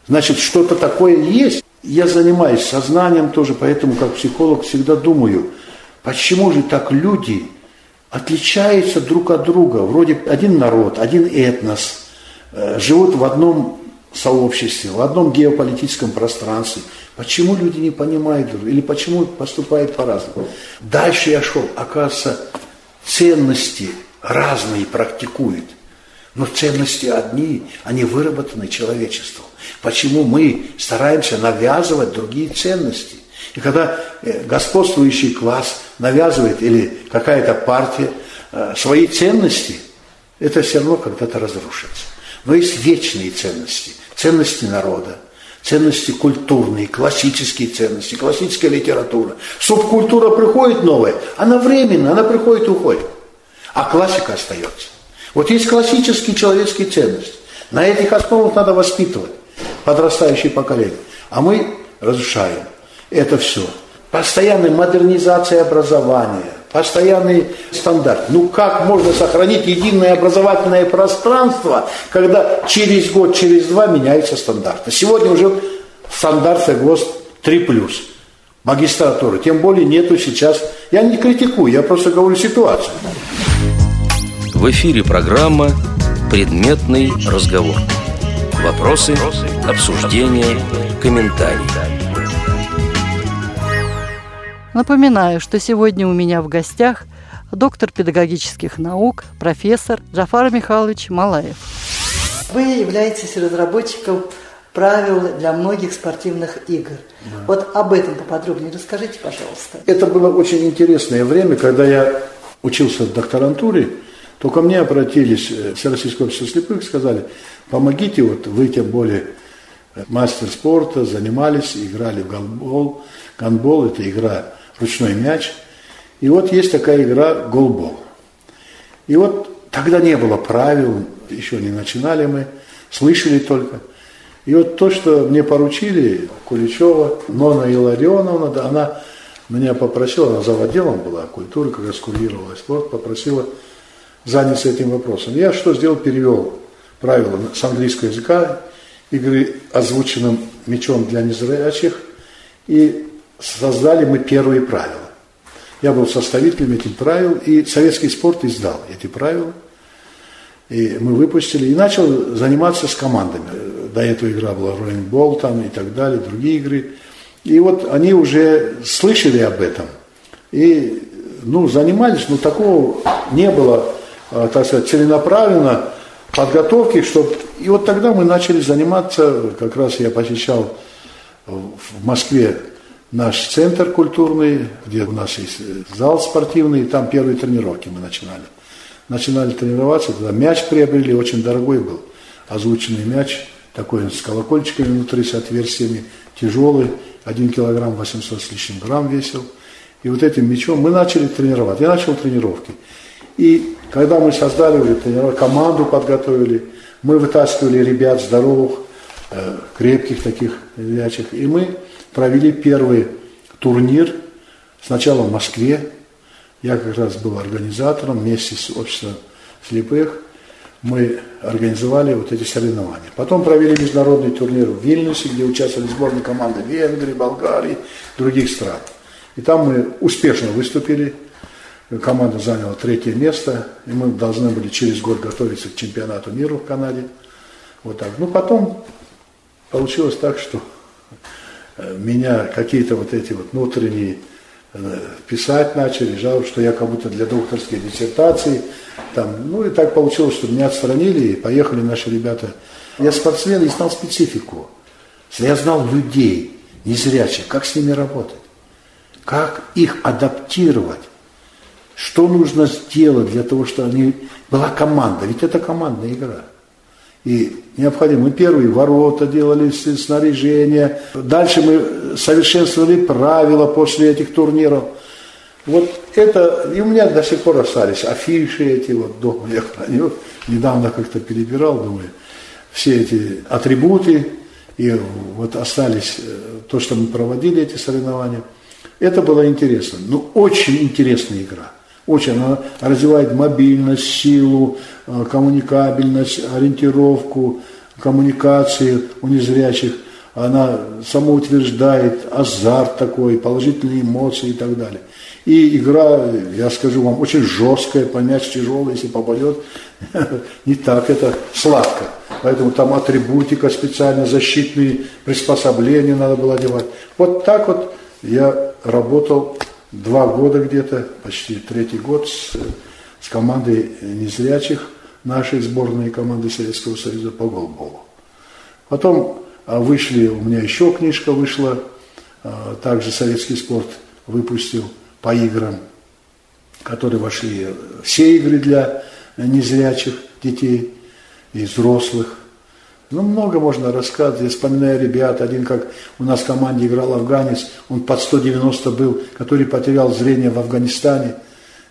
Значит, что-то такое есть. Я занимаюсь сознанием тоже, поэтому как психолог всегда думаю, почему же так люди отличаются друг от друга. Вроде один народ, один этнос, э, живут в одном сообществе, в одном геополитическом пространстве. Почему люди не понимают друг или почему поступают по-разному? Дальше я шел, оказывается, ценности разные практикуют. Но ценности одни, они выработаны человечеством. Почему мы стараемся навязывать другие ценности? И когда э, господствующий класс навязывает или какая-то партия э, свои ценности, это все равно когда-то разрушится. Но есть вечные ценности, ценности народа, ценности культурные, классические ценности, классическая литература. Субкультура приходит новая, она временно, она приходит и уходит. А классика остается. Вот есть классические человеческие ценности. На этих основах надо воспитывать подрастающее поколение. А мы разрушаем это все. Постоянная модернизация образования, постоянный стандарт. Ну как можно сохранить единое образовательное пространство, когда через год, через два меняются стандарты? Сегодня уже стандарт ГОСТ 3+. Магистратуры. Тем более нету сейчас... Я не критикую, я просто говорю ситуацию. В эфире программа «Предметный разговор». Вопросы, обсуждения, комментарии. Напоминаю, что сегодня у меня в гостях доктор педагогических наук, профессор Джафар Михайлович Малаев. Вы являетесь разработчиком правил для многих спортивных игр. Да. Вот об этом поподробнее расскажите, пожалуйста. Это было очень интересное время, когда я учился в докторантуре, то ко мне обратились э, Всероссийское общество слепых, сказали, помогите, вот вы тем более э, мастер спорта, занимались, играли в гандбол. Гандбол – это игра ручной мяч. И вот есть такая игра голбол. И вот тогда не было правил, еще не начинали мы, слышали только. И вот то, что мне поручили, Куличева, Нона Илларионовна, она меня попросила, она заводилом была культуры, как раз курировала спорт, попросила заняться этим вопросом. Я что сделал? Перевел правила с английского языка, игры озвученным мечом для незрячих, и создали мы первые правила. Я был составителем этих правил, и советский спорт издал эти правила. И мы выпустили, и начал заниматься с командами. До этого игра была роллингбол там и так далее, другие игры. И вот они уже слышали об этом. И ну, занимались, но такого не было, а, так сказать, целенаправленно подготовки, чтобы... И вот тогда мы начали заниматься, как раз я посещал в Москве наш центр культурный, где у нас есть зал спортивный, и там первые тренировки мы начинали. Начинали тренироваться, тогда мяч приобрели, очень дорогой был, озвученный мяч, такой с колокольчиками внутри, с отверстиями, тяжелый, 1 килограмм 800 с лишним грамм весил. И вот этим мячом мы начали тренировать. Я начал тренировки. И когда мы создали тренировку, команду подготовили, мы вытаскивали ребят здоровых, э, крепких таких мячих, и мы провели первый турнир, сначала в Москве, я как раз был организатором вместе с обществом слепых, мы организовали вот эти соревнования. Потом провели международный турнир в Вильнюсе, где участвовали сборные команды Венгрии, Болгарии, других стран. И там мы успешно выступили. Команда заняла третье место, и мы должны были через год готовиться к чемпионату мира в Канаде. Вот так. Ну, потом получилось так, что меня какие-то вот эти вот внутренние э, писать начали, жалоб, что я как будто для докторской диссертации, там, ну и так получилось, что меня отстранили, и поехали наши ребята. Я спортсмен и знал специфику. Я знал людей, незрячих, как с ними работать, как их адаптировать, что нужно сделать для того, чтобы они... Была команда, ведь это командная игра. И необходимо. Мы первые ворота делали, снаряжение. Дальше мы совершенствовали правила после этих турниров. Вот это, и у меня до сих пор остались афиши эти вот дома, я храню. Недавно как-то перебирал, думаю, все эти атрибуты, и вот остались э, то, что мы проводили эти соревнования. Это было интересно. Ну, очень интересная игра. Очень. Она развивает мобильность, силу, э, коммуникабельность, ориентировку, коммуникации у незрячих. Она самоутверждает азарт такой, положительные эмоции и так далее. И игра, я скажу вам, очень жесткая, помяч тяжелый, если попадет, не так это сладко. Поэтому там атрибутика специально, защитные приспособления надо было одевать. Вот так вот я работал два года где-то, почти третий год с, с командой незрячих нашей сборной команды Советского Союза по голболу. Потом а вышли, у меня еще книжка вышла, также советский спорт выпустил по играм, которые вошли все игры для незрячих детей и взрослых. Ну, много можно рассказывать. Я вспоминаю ребят, один как у нас в команде играл афганец, он под 190 был, который потерял зрение в Афганистане.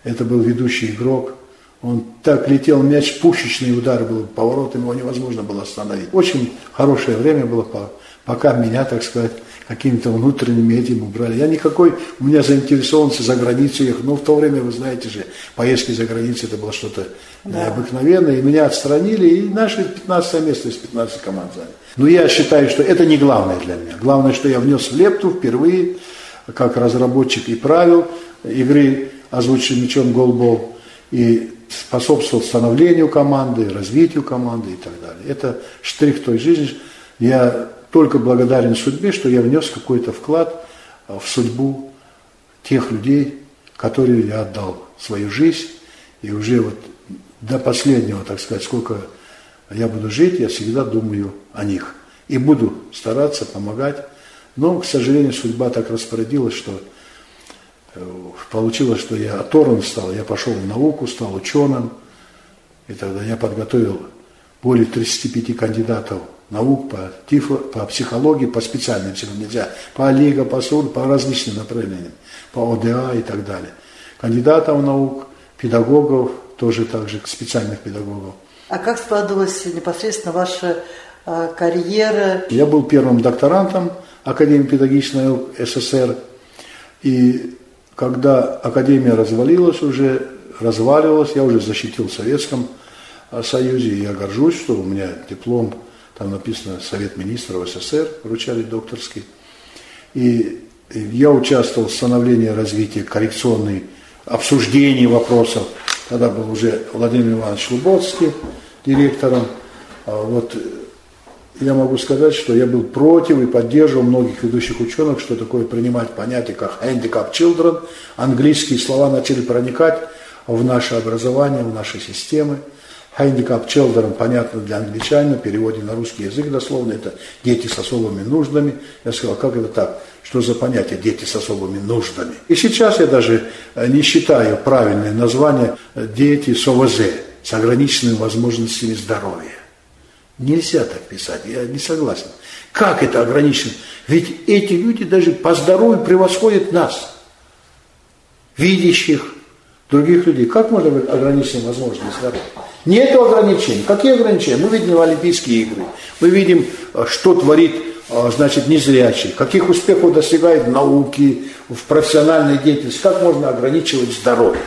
Это был ведущий игрок. Он так летел, мяч, пушечный удар был, поворотом его невозможно было остановить. Очень хорошее время было, пока меня, так сказать, какими-то внутренними этим убрали. Я никакой, у меня заинтересованности за границу ехать. Но в то время, вы знаете же, поездки за границу это было что-то да. необыкновенное. И меня отстранили, и наши 15 место из 15 команд заняли. Но я считаю, что это не главное для меня. Главное, что я внес в лепту впервые, как разработчик и правил игры, озвученный мячом голбол, и способствовал становлению команды, развитию команды и так далее. Это штрих той жизни. Я только благодарен судьбе, что я внес какой-то вклад а, в судьбу тех людей, которые я отдал свою жизнь. И уже вот до последнего, так сказать, сколько я буду жить, я всегда думаю о них. И буду стараться помогать. Но, к сожалению, судьба так распорядилась, что э, получилось, что я оторван стал, я пошел в науку, стал ученым. И тогда я подготовил более 35 кандидатов наук по, тифло, по психологии, по специальным всему нельзя, по Олиго, по СУР, по различным направлениям, по ОДА и так далее. Кандидатов наук, педагогов, тоже также специальных педагогов. А как складывалась непосредственно ваша э, карьера? Я был первым докторантом Академии педагогических наук СССР. И когда Академия развалилась уже, разваливалась, я уже защитил в Советском Союзе, и я горжусь, что у меня диплом там написано Совет министров СССР, вручали докторский. И я участвовал в становлении развития коррекционной обсуждении вопросов. Тогда был уже Владимир Иванович Лубоцкий директором. А вот я могу сказать, что я был против и поддерживал многих ведущих ученых, что такое принимать понятие как handicap children. Английские слова начали проникать в наше образование, в наши системы. Handicap Children, понятно для англичанина, в переводе на русский язык дословно, это дети с особыми нуждами. Я сказал, как это так? Что за понятие дети с особыми нуждами? И сейчас я даже э, не считаю правильное название э, дети с ОВЗ, с ограниченными возможностями здоровья. Нельзя так писать, я не согласен. Как это ограничено? Ведь эти люди даже по здоровью превосходят нас, видящих, других людей. Как можно быть ограниченным возможностями здоровья? Нет ограничений. Какие ограничения? Мы видим Олимпийские игры. Мы видим, э, что творит э, значит, незрячий, каких успехов достигает в науке, в профессиональной деятельности. Как можно ограничивать здоровье?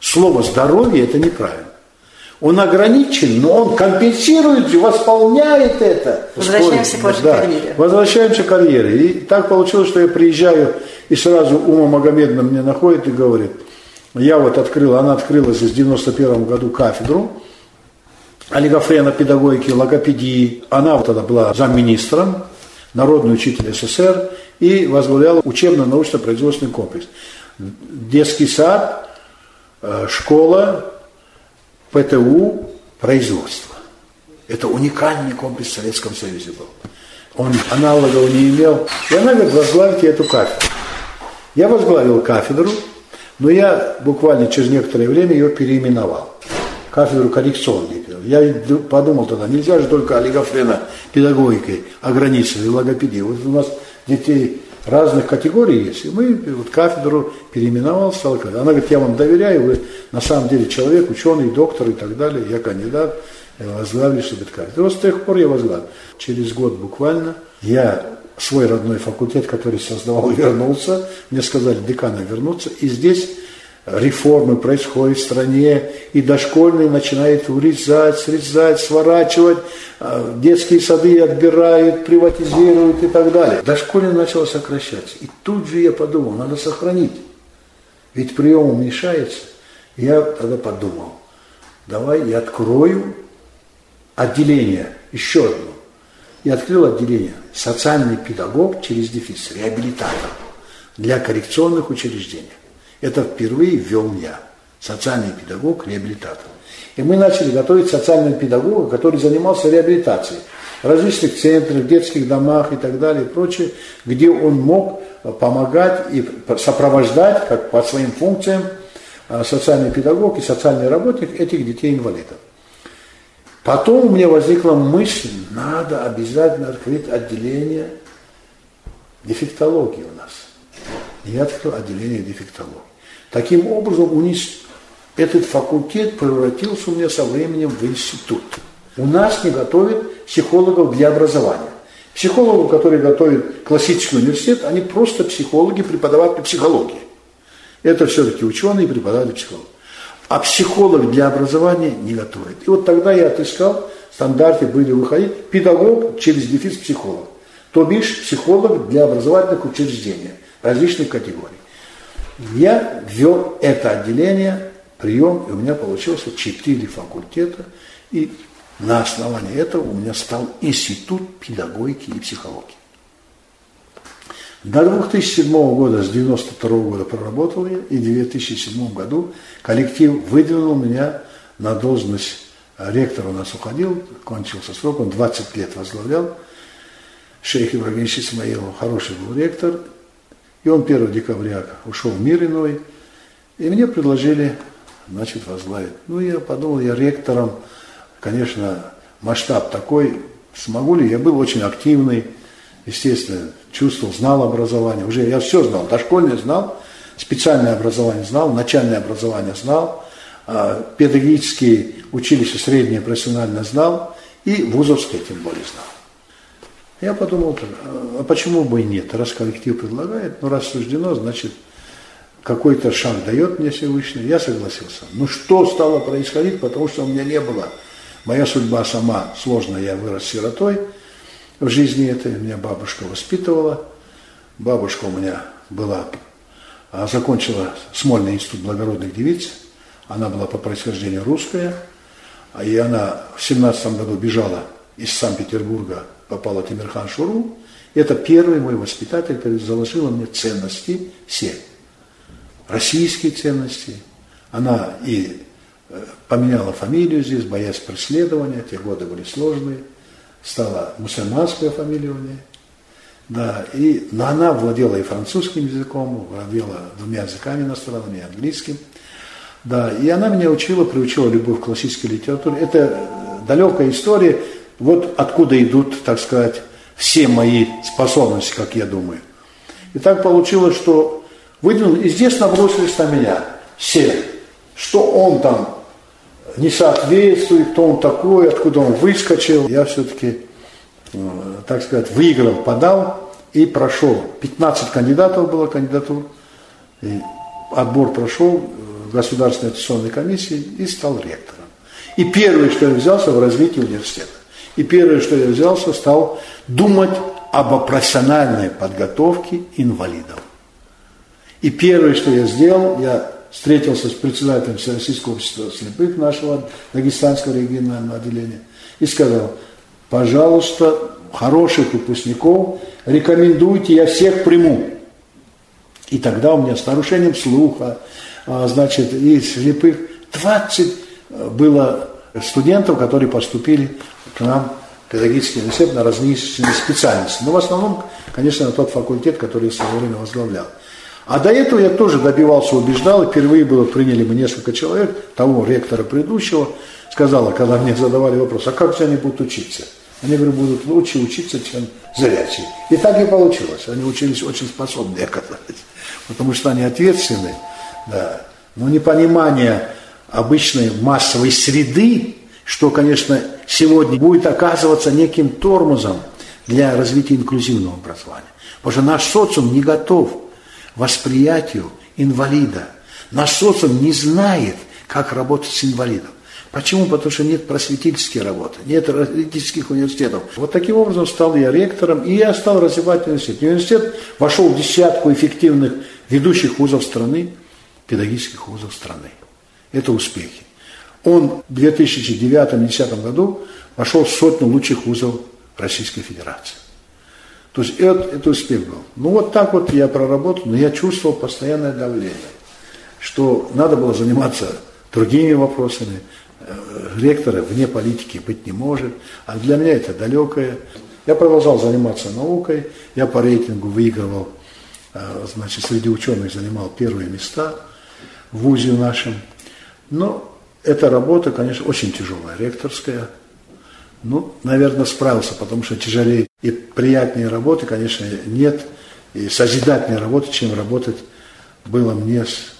Слово «здоровье» – это неправильно. Он ограничен, но он компенсирует, восполняет это. Возвращаемся к вашей да. карьере. Возвращаемся к карьере. И так получилось, что я приезжаю, и сразу Ума Магомедовна мне находит и говорит – я вот открыл, она открылась в 91 году кафедру олигофрена педагогики, логопедии. Она вот тогда была замминистром, народный учитель СССР и возглавляла учебно-научно-производственный комплекс. Детский сад, э, школа, ПТУ, производство. Это уникальный комплекс в Советском Союзе был. Он аналогов не имел. И она говорит, возглавьте эту кафедру. Я возглавил кафедру, но я буквально через некоторое время ее переименовал. Кафедру коррекционной. Я подумал тогда, нельзя же только олигофрена педагогикой ограничивать, логопедии. Вот у нас детей разных категорий есть. И мы вот кафедру переименовал, стал Она говорит, я вам доверяю, вы на самом деле человек, ученый, доктор и так далее, я кандидат, возглавили себе кафедру. Вот с тех пор я возглавил. Через год буквально я свой родной факультет, который создавал, вернулся. Мне сказали, декана вернуться. И здесь реформы происходят в стране, и дошкольные начинают урезать, срезать, сворачивать, а, детские сады отбирают, приватизируют и так далее. Дошкольные начало сокращаться. И тут же я подумал, надо сохранить. Ведь прием уменьшается. Я тогда подумал, давай я открою отделение, еще одно. И открыл отделение социальный педагог через дефис, реабилитатор для коррекционных учреждений. Это впервые ввел я, социальный педагог, реабилитатор. И мы начали готовить социального педагога, который занимался реабилитацией. различных центрах, детских домах и так далее и прочее, где он мог помогать и сопровождать, как по своим функциям, а, социальный педагог и социальный работник этих детей-инвалидов. Потом у меня возникла мысль, надо обязательно открыть отделение дефектологии у нас. Я открыл отделение дефектологии. Таким образом, у них этот факультет превратился у меня со временем в институт. У нас не готовят психологов для образования. Психологов, которые готовят классический университет, они просто психологи, преподаватели психологии. Это все-таки ученые, преподаватели психологии. А психолог для образования не готовит. И вот тогда я отыскал, в стандарте были выходить, педагог через дефис психолог. То бишь психолог для образовательных учреждений различных категорий. Я ввел это отделение, прием, и у меня получилось четыре факультета, и на основании этого у меня стал институт педагогики и психологии. До 2007 года, с 1992 года проработал я, и в 2007 году коллектив выдвинул меня на должность ректора. У нас уходил, кончился срок, он 20 лет возглавлял. Шейх Ибрагим Исмаилов, хороший был ректор, и он 1 декабря ушел в мир иной, и мне предложили, значит, возглавить. Ну, я подумал, я ректором, конечно, масштаб такой, смогу ли, я был очень активный, естественно, чувствовал, знал образование, уже я все знал, дошкольное знал, специальное образование знал, начальное образование знал, а, педагогические училища среднее профессионально знал, и вузовское тем более знал. Я подумал, а почему бы и нет, раз коллектив предлагает, ну раз суждено, значит, какой-то шаг дает мне Всевышний, я согласился. Ну что стало происходить, потому что у меня не было. Моя судьба сама сложная, я вырос сиротой в жизни этой, меня бабушка воспитывала. Бабушка у меня была, а, закончила Смольный институт благородных девиц, она была по происхождению русская, и она в 17 году бежала из Санкт-Петербурга попала Тимирхан Шуру. Это первый мой воспитатель, который заложила мне ценности все. Российские ценности. Она и э, поменяла фамилию здесь, боясь преследования, те годы были сложные. Стала мусульманская фамилия у нее. Да, и, но она владела и французским языком, владела двумя языками иностранными, и английским. Да, и она меня учила, приучила любовь к классической литературе. Это далекая история, вот откуда идут, так сказать, все мои способности, как я думаю. И так получилось, что выдвинули, и здесь набросились на меня все, что он там не соответствует, кто он такой, откуда он выскочил. Я все-таки, э, так сказать, выиграл, подал и прошел. 15 кандидатов было кандидатур, и отбор прошел в Государственной аттестационной комиссии и стал ректором. И первое, что я взялся в развитии университета. И первое, что я взялся, стал думать об профессиональной подготовке инвалидов. И первое, что я сделал, я встретился с председателем Всероссийского общества слепых нашего Дагестанского регионального отделения и сказал, пожалуйста, хороших выпускников рекомендуйте, я всех приму. И тогда у меня с нарушением слуха, а, значит, и слепых 20 было студентов, которые поступили к нам в педагогический университет на различные специальности. Но в основном, конечно, на тот факультет, который я в свое время возглавлял. А до этого я тоже добивался, убеждал, и впервые было, приняли мы несколько человек, того ректора предыдущего, сказала, когда мне задавали вопрос, а как же они будут учиться? Они, говорю, будут лучше учиться, чем зрячие. И так и получилось. Они учились очень способные оказались, потому что они ответственны, да. Но непонимание обычной массовой среды, что, конечно, сегодня будет оказываться неким тормозом для развития инклюзивного образования. Потому что наш социум не готов восприятию инвалида. Наш социум не знает, как работать с инвалидом. Почему? Потому что нет просветительской работы, нет родительских университетов. Вот таким образом стал я ректором, и я стал развивать университет. университет вошел в десятку эффективных ведущих вузов страны, педагогических вузов страны. Это успехи. Он в 2009-2010 году вошел в сотню лучших вузов Российской Федерации. То есть это, это успех был. Ну вот так вот я проработал, но я чувствовал постоянное давление, что надо было заниматься другими вопросами, ректора вне политики быть не может, а для меня это далекое. Я продолжал заниматься наукой, я по рейтингу выигрывал, э, значит, среди ученых занимал первые места в ВУЗе нашем. Но эта работа, конечно, очень тяжелая, ректорская. Ну, наверное, справился, потому что тяжелее и приятнее работы, конечно, нет, и созидательнее работы, чем работать было мне с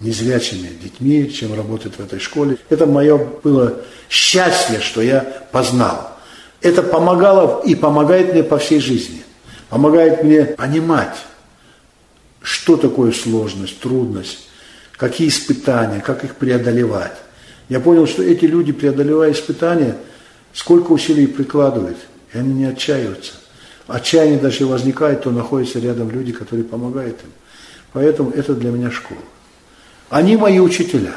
незрячими детьми, чем работать в этой школе. Это мое было счастье, что я познал. Это помогало и помогает мне по всей жизни. Помогает мне понимать, что такое сложность, трудность, какие испытания, как их преодолевать. Я понял, что эти люди, преодолевая испытания, сколько усилий прикладывают, и они не отчаиваются. Отчаяние даже возникает, то находятся рядом люди, которые помогают им. Поэтому это для меня школа. Они мои учителя.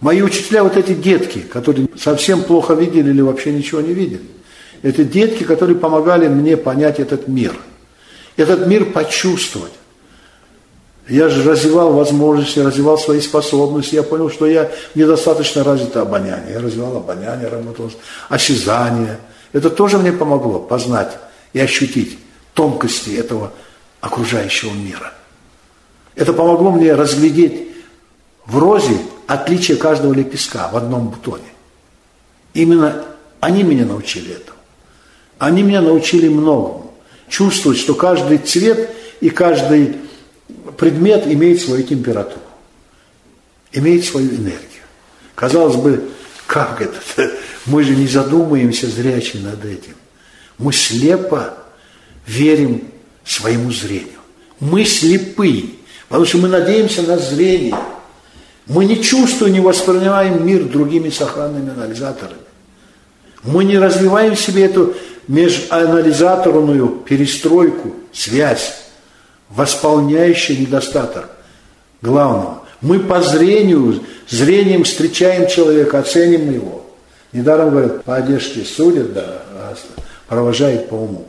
Мои учителя вот эти детки, которые совсем плохо видели или вообще ничего не видели. Это детки, которые помогали мне понять этот мир. Этот мир почувствовать. Я же развивал возможности, развивал свои способности. Я понял, что я недостаточно развито обоняние. Я развивал обоняние, работал, осязание. Это тоже мне помогло познать и ощутить тонкости этого окружающего мира. Это помогло мне разглядеть в розе отличие каждого лепестка в одном бутоне. Именно они меня научили этому. Они меня научили многому. Чувствовать, что каждый цвет и каждый предмет имеет свою температуру, имеет свою энергию. Казалось бы, как это? Мы же не задумаемся зрячи над этим. Мы слепо верим своему зрению. Мы слепы, потому что мы надеемся на зрение – мы не чувствуем, не воспринимаем мир другими сохранными анализаторами. Мы не развиваем в себе эту межанализаторную перестройку, связь, восполняющую недостаток главного. Мы по зрению, зрением встречаем человека, оценим его. Недаром говорят, по одежке судят, да, а по уму.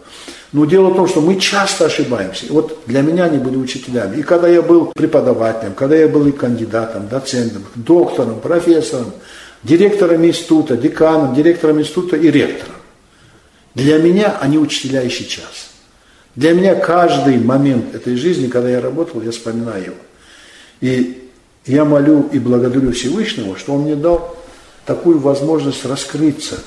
Но дело в том, что мы часто ошибаемся. Вот для меня они были учителями. И когда я был преподавателем, когда я был и кандидатом, доцентом, доктором, профессором, директором института, деканом, директором института и ректором. Для меня они учителя и сейчас. Для меня каждый момент этой жизни, когда я работал, я вспоминаю его. И я молю и благодарю Всевышнего, что он мне дал такую возможность раскрыться.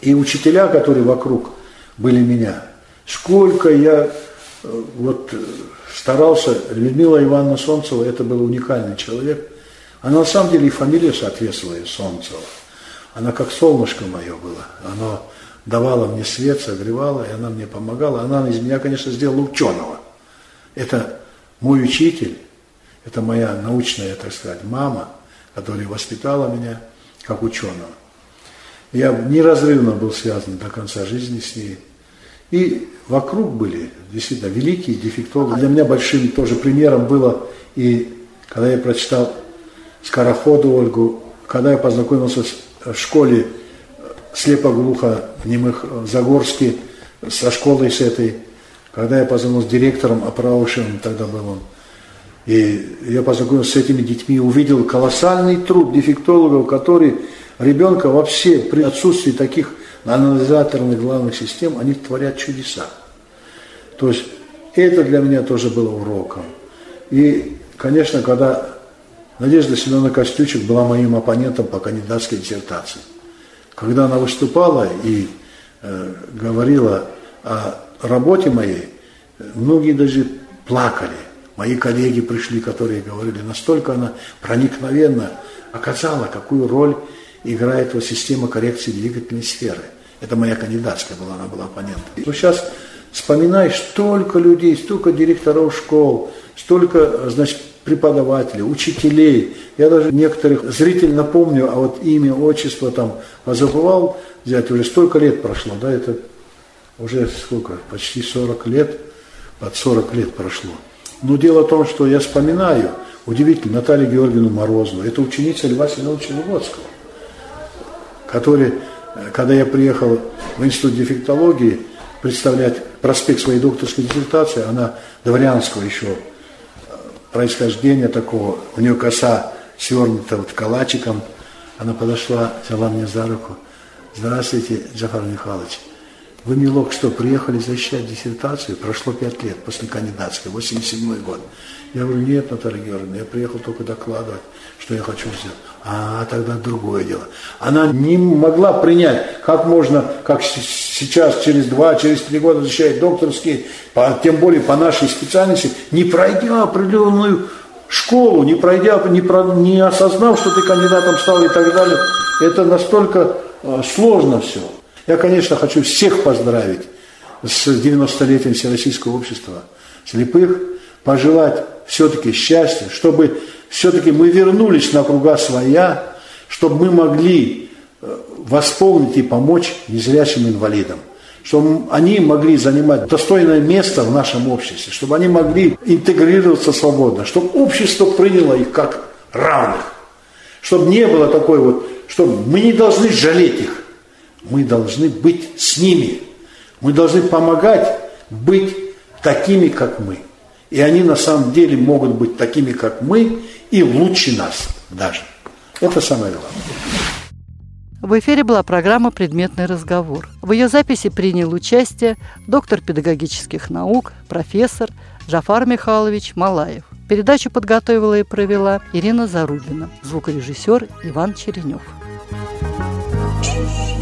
И учителя, которые вокруг – были меня. Сколько я э, вот э, старался, Людмила Ивановна Солнцева, это был уникальный человек. Она на самом деле и фамилия соответствовала Солнцева. Она как солнышко мое было. Она давала мне свет, согревала, и она мне помогала. Она из меня, конечно, сделала ученого. Это мой учитель, это моя научная, так сказать, мама, которая воспитала меня как ученого. Я неразрывно был связан до конца жизни с ней. И вокруг были действительно великие дефектологи. Для меня большим тоже примером было, и когда я прочитал Скороходу Ольгу, когда я познакомился в школе слепо-глухо немых в Загорске, со школой с этой, когда я познакомился с директором Апраушевым, тогда был он, и я познакомился с этими детьми, увидел колоссальный труд дефектологов, которые ребенка вообще при отсутствии таких анализаторных главных систем, они творят чудеса. То есть это для меня тоже было уроком. И, конечно, когда Надежда Семеновна Костючек была моим оппонентом по кандидатской диссертации, когда она выступала и э, говорила о работе моей, многие даже плакали. Мои коллеги пришли, которые говорили, настолько она проникновенно оказала, какую роль играет вот система коррекции двигательной сферы. Это моя кандидатская была, она была оппонентом. Но сейчас вспоминаешь столько людей, столько директоров школ, столько, значит, преподавателей, учителей. Я даже некоторых зрителей напомню, а вот имя, отчество там забывал взять, уже столько лет прошло, да, это уже сколько, почти 40 лет, под 40 лет прошло. Но дело в том, что я вспоминаю, удивительно, Наталью Георгиевну Морозову, это ученица Льва Семеновича Лугодского который, когда я приехал в институт дефектологии представлять проспект своей докторской диссертации, она дворянского еще происхождения такого, у нее коса свернута вот калачиком, Она подошла, взяла меня за руку. Здравствуйте, Джафар Михайлович. Вы, милок, что, приехали защищать диссертацию? Прошло пять лет после кандидатской, 87 год. Я говорю, нет, Наталья Георгиевна, я приехал только докладывать, что я хочу сделать. А тогда другое дело. Она не могла принять, как можно, как сейчас, через два, через три года защищать докторские, тем более по нашей специальности, не пройдя определенную школу, не пройдя, не, про, не осознав, что ты кандидатом стал и так далее. Это настолько э, сложно все. Я, конечно, хочу всех поздравить с 90-летием Всероссийского общества слепых, пожелать все-таки счастья, чтобы все-таки мы вернулись на круга своя, чтобы мы могли э, восполнить и помочь незрячим инвалидам, чтобы они могли занимать достойное место в нашем обществе, чтобы они могли интегрироваться свободно, чтобы общество приняло их как равных, чтобы не было такой вот, чтобы мы не должны жалеть их, мы должны быть с ними. Мы должны помогать быть такими, как мы. И они на самом деле могут быть такими, как мы, и лучше нас даже. Это самое главное. В эфире была программа «Предметный разговор». В ее записи принял участие доктор педагогических наук, профессор Джафар Михайлович Малаев. Передачу подготовила и провела Ирина Зарубина, звукорежиссер Иван Черенев. thank you